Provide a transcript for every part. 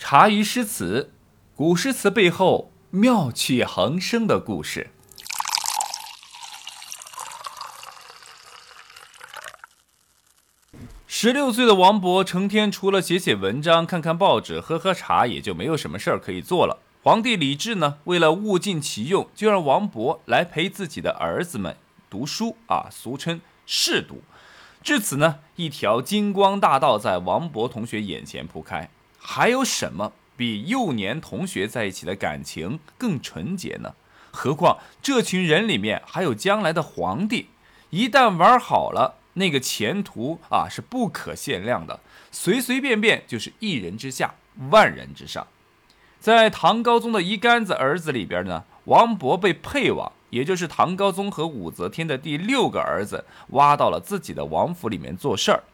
茶余诗词，古诗词背后妙趣横生的故事。十六岁的王勃成天除了写写文章、看看报纸、喝喝茶，也就没有什么事儿可以做了。皇帝李治呢，为了物尽其用，就让王勃来陪自己的儿子们读书啊，俗称试读。至此呢，一条金光大道在王勃同学眼前铺开。还有什么比幼年同学在一起的感情更纯洁呢？何况这群人里面还有将来的皇帝，一旦玩好了，那个前途啊是不可限量的，随随便便就是一人之下，万人之上。在唐高宗的一干子儿子里边呢，王勃被配王。也就是唐高宗和武则天的第六个儿子挖到了自己的王府里面做事儿。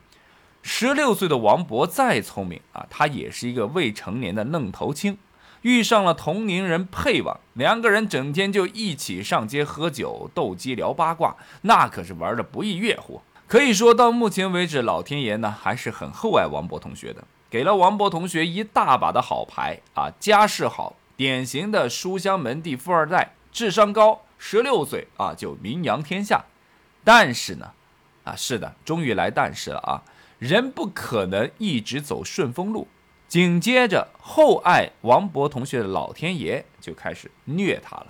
十六岁的王勃再聪明啊，他也是一个未成年的愣头青，遇上了同龄人配王，两个人整天就一起上街喝酒、斗鸡、聊八卦，那可是玩的不亦乐乎。可以说到目前为止，老天爷呢还是很厚爱王勃同学的，给了王勃同学一大把的好牌啊，家世好，典型的书香门第富二代，智商高。十六岁啊，就名扬天下，但是呢，啊，是的，终于来但是了啊，人不可能一直走顺风路。紧接着，厚爱王勃同学的老天爷就开始虐他了。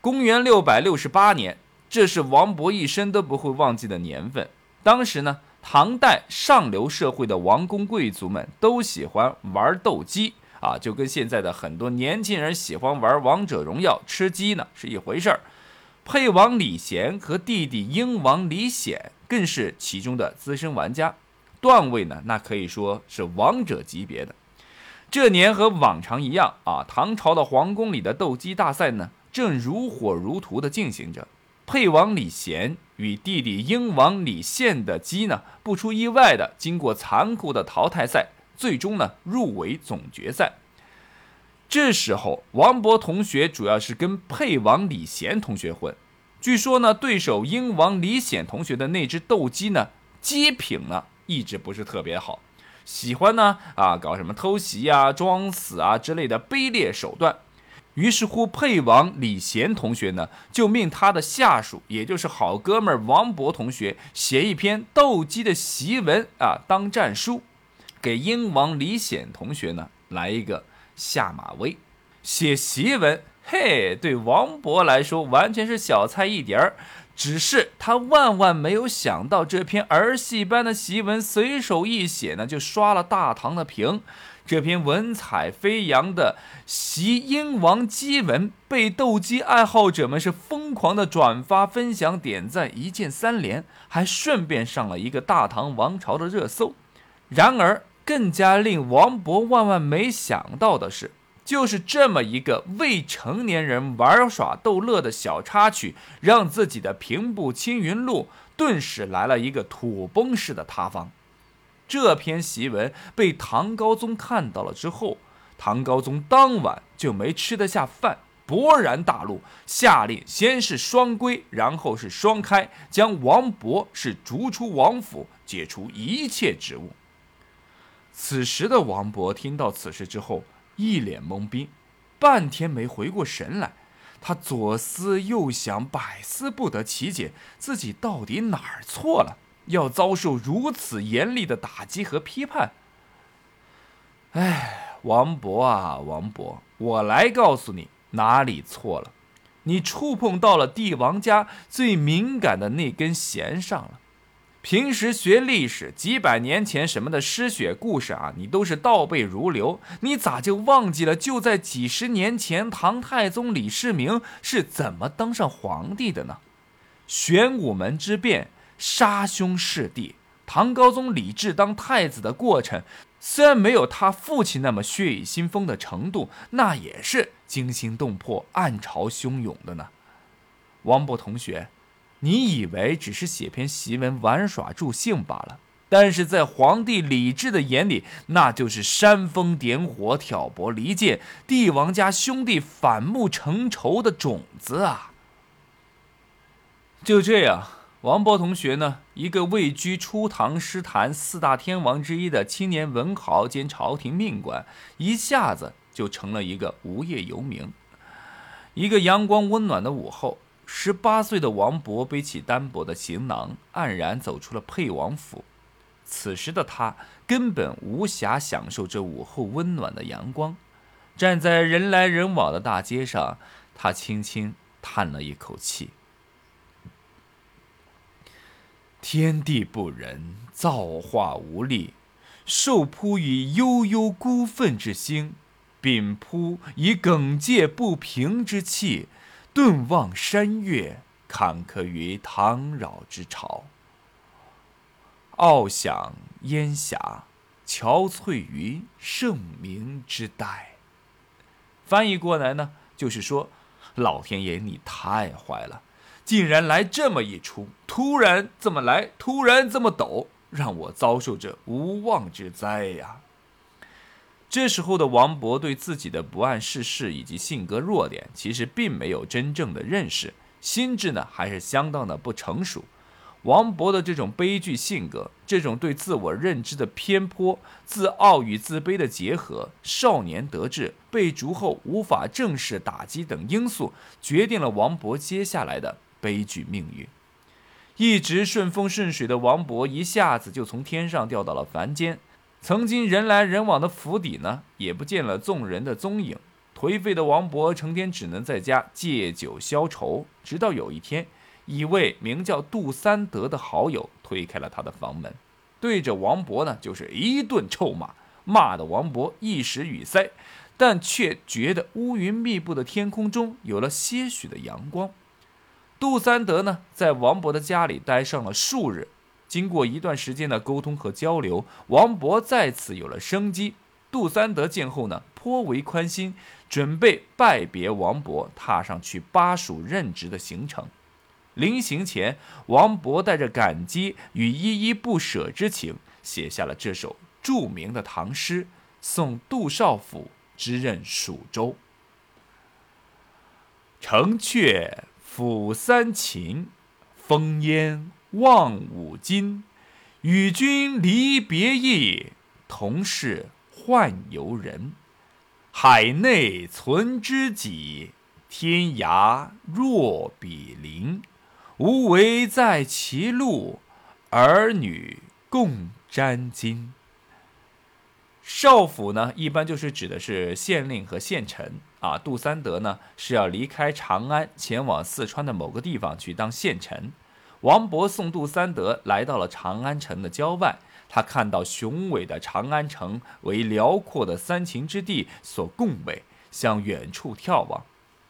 公元六百六十八年，这是王勃一生都不会忘记的年份。当时呢，唐代上流社会的王公贵族们都喜欢玩斗鸡。啊，就跟现在的很多年轻人喜欢玩王者荣耀、吃鸡呢是一回事儿。沛王李贤和弟弟英王李显更是其中的资深玩家，段位呢那可以说是王者级别的。这年和往常一样啊，唐朝的皇宫里的斗鸡大赛呢正如火如荼地进行着。沛王李贤与弟弟英王李宪的鸡呢，不出意外的经过残酷的淘汰赛。最终呢，入围总决赛。这时候，王勃同学主要是跟沛王李贤同学混。据说呢，对手英王李显同学的那只斗鸡呢，鸡品呢一直不是特别好，喜欢呢啊搞什么偷袭啊、装死啊之类的卑劣手段。于是乎，沛王李贤同学呢，就命他的下属，也就是好哥们王勃同学，写一篇斗鸡的檄文啊，当战书。给英王李显同学呢来一个下马威，写檄文，嘿，对王勃来说完全是小菜一碟儿。只是他万万没有想到，这篇儿戏般的檄文随手一写呢，就刷了大唐的屏。这篇文采飞扬的檄英王鸡文，被斗鸡爱好者们是疯狂的转发、分享、点赞，一键三连，还顺便上了一个大唐王朝的热搜。然而，更加令王勃万万没想到的是，就是这么一个未成年人玩耍逗乐的小插曲，让自己的平步青云路顿时来了一个土崩式的塌方。这篇檄文被唐高宗看到了之后，唐高宗当晚就没吃得下饭，勃然大怒，下令先是双规，然后是双开，将王勃是逐出王府，解除一切职务。此时的王勃听到此事之后，一脸懵逼，半天没回过神来。他左思右想，百思不得其解，自己到底哪儿错了，要遭受如此严厉的打击和批判？哎，王勃啊，王勃，我来告诉你哪里错了。你触碰到了帝王家最敏感的那根弦上了。平时学历史，几百年前什么的诗雪故事啊，你都是倒背如流。你咋就忘记了？就在几十年前，唐太宗李世民是怎么当上皇帝的呢？玄武门之变，杀兄弑弟，唐高宗李治当太子的过程，虽然没有他父亲那么血雨腥风的程度，那也是惊心动魄、暗潮汹涌的呢。王勃同学。你以为只是写篇檄文玩耍助兴罢了，但是在皇帝李治的眼里，那就是煽风点火、挑拨离间、帝王家兄弟反目成仇的种子啊！就这样，王勃同学呢，一个位居初唐诗坛四大天王之一的青年文豪兼朝廷命官，一下子就成了一个无业游民。一个阳光温暖的午后，十八岁的王勃背起单薄的行囊，黯然走出了沛王府。此时的他根本无暇享受这午后温暖的阳光，站在人来人往的大街上，他轻轻叹了一口气。天地不仁，造化无力，受扑以悠悠孤愤之心，秉扑以耿介不平之气，顿望山岳，坎坷于唐扰之朝。傲享烟霞，憔悴于盛名之代。翻译过来呢，就是说，老天爷你太坏了。竟然来这么一出，突然这么来，突然这么陡，让我遭受着无妄之灾呀！这时候的王勃对自己的不谙世事以及性格弱点，其实并没有真正的认识，心智呢还是相当的不成熟。王勃的这种悲剧性格，这种对自我认知的偏颇，自傲与自卑的结合，少年得志，被逐后无法正视打击等因素，决定了王勃接下来的悲剧命运。一直顺风顺水的王勃，一下子就从天上掉到了凡间。曾经人来人往的府邸呢，也不见了众人的踪影。颓废的王勃，成天只能在家借酒消愁。直到有一天。一位名叫杜三德的好友推开了他的房门，对着王勃呢就是一顿臭骂，骂的王勃一时语塞，但却觉得乌云密布的天空中有了些许的阳光。杜三德呢在王勃的家里待上了数日，经过一段时间的沟通和交流，王勃再次有了生机。杜三德见后呢颇为宽心，准备拜别王勃，踏上去巴蜀任职的行程。临行前，王勃带着感激与依依不舍之情，写下了这首著名的唐诗，送杜少府之任蜀州。城阙辅三秦，烽烟望五津。与君离别意，同是宦游人。海内存知己，天涯若比邻。无为在歧路，儿女共沾巾。少府呢，一般就是指的是县令和县丞啊。杜三德呢是要离开长安，前往四川的某个地方去当县丞。王勃送杜三德来到了长安城的郊外，他看到雄伟的长安城为辽阔的三秦之地所共伟，向远处眺望。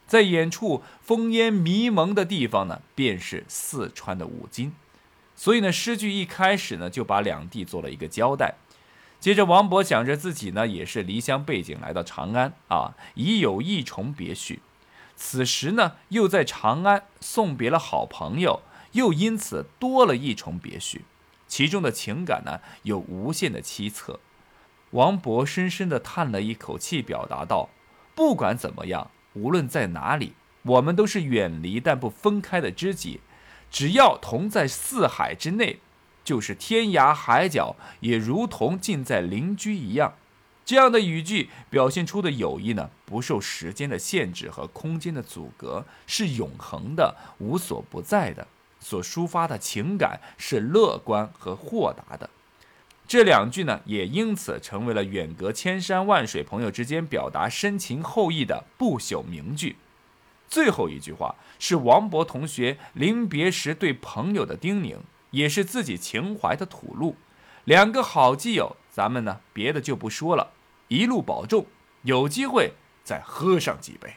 在远处烽烟迷蒙的地方呢，便是四川的五津。所以呢，诗句一开始呢，就把两地做了一个交代。接着，王勃想着自己呢，也是离乡背井来到长安啊，已有一重别绪。此时呢，又在长安送别了好朋友，又因此多了一重别绪。其中的情感呢，有无限的凄恻。王勃深深地叹了一口气，表达道：“不管怎么样。”无论在哪里，我们都是远离但不分开的知己。只要同在四海之内，就是天涯海角也如同近在邻居一样。这样的语句表现出的友谊呢，不受时间的限制和空间的阻隔，是永恒的、无所不在的。所抒发的情感是乐观和豁达的。这两句呢，也因此成为了远隔千山万水朋友之间表达深情厚谊的不朽名句。最后一句话是王勃同学临别时对朋友的叮咛，也是自己情怀的吐露。两个好基友，咱们呢别的就不说了，一路保重，有机会再喝上几杯。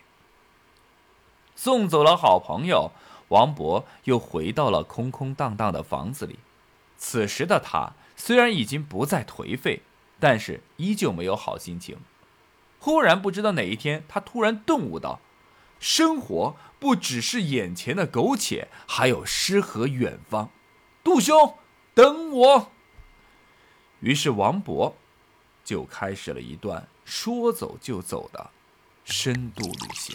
送走了好朋友，王勃又回到了空空荡荡的房子里。此时的他。虽然已经不再颓废，但是依旧没有好心情。忽然不知道哪一天，他突然顿悟到，生活不只是眼前的苟且，还有诗和远方。杜兄，等我。于是王勃就开始了一段说走就走的深度旅行。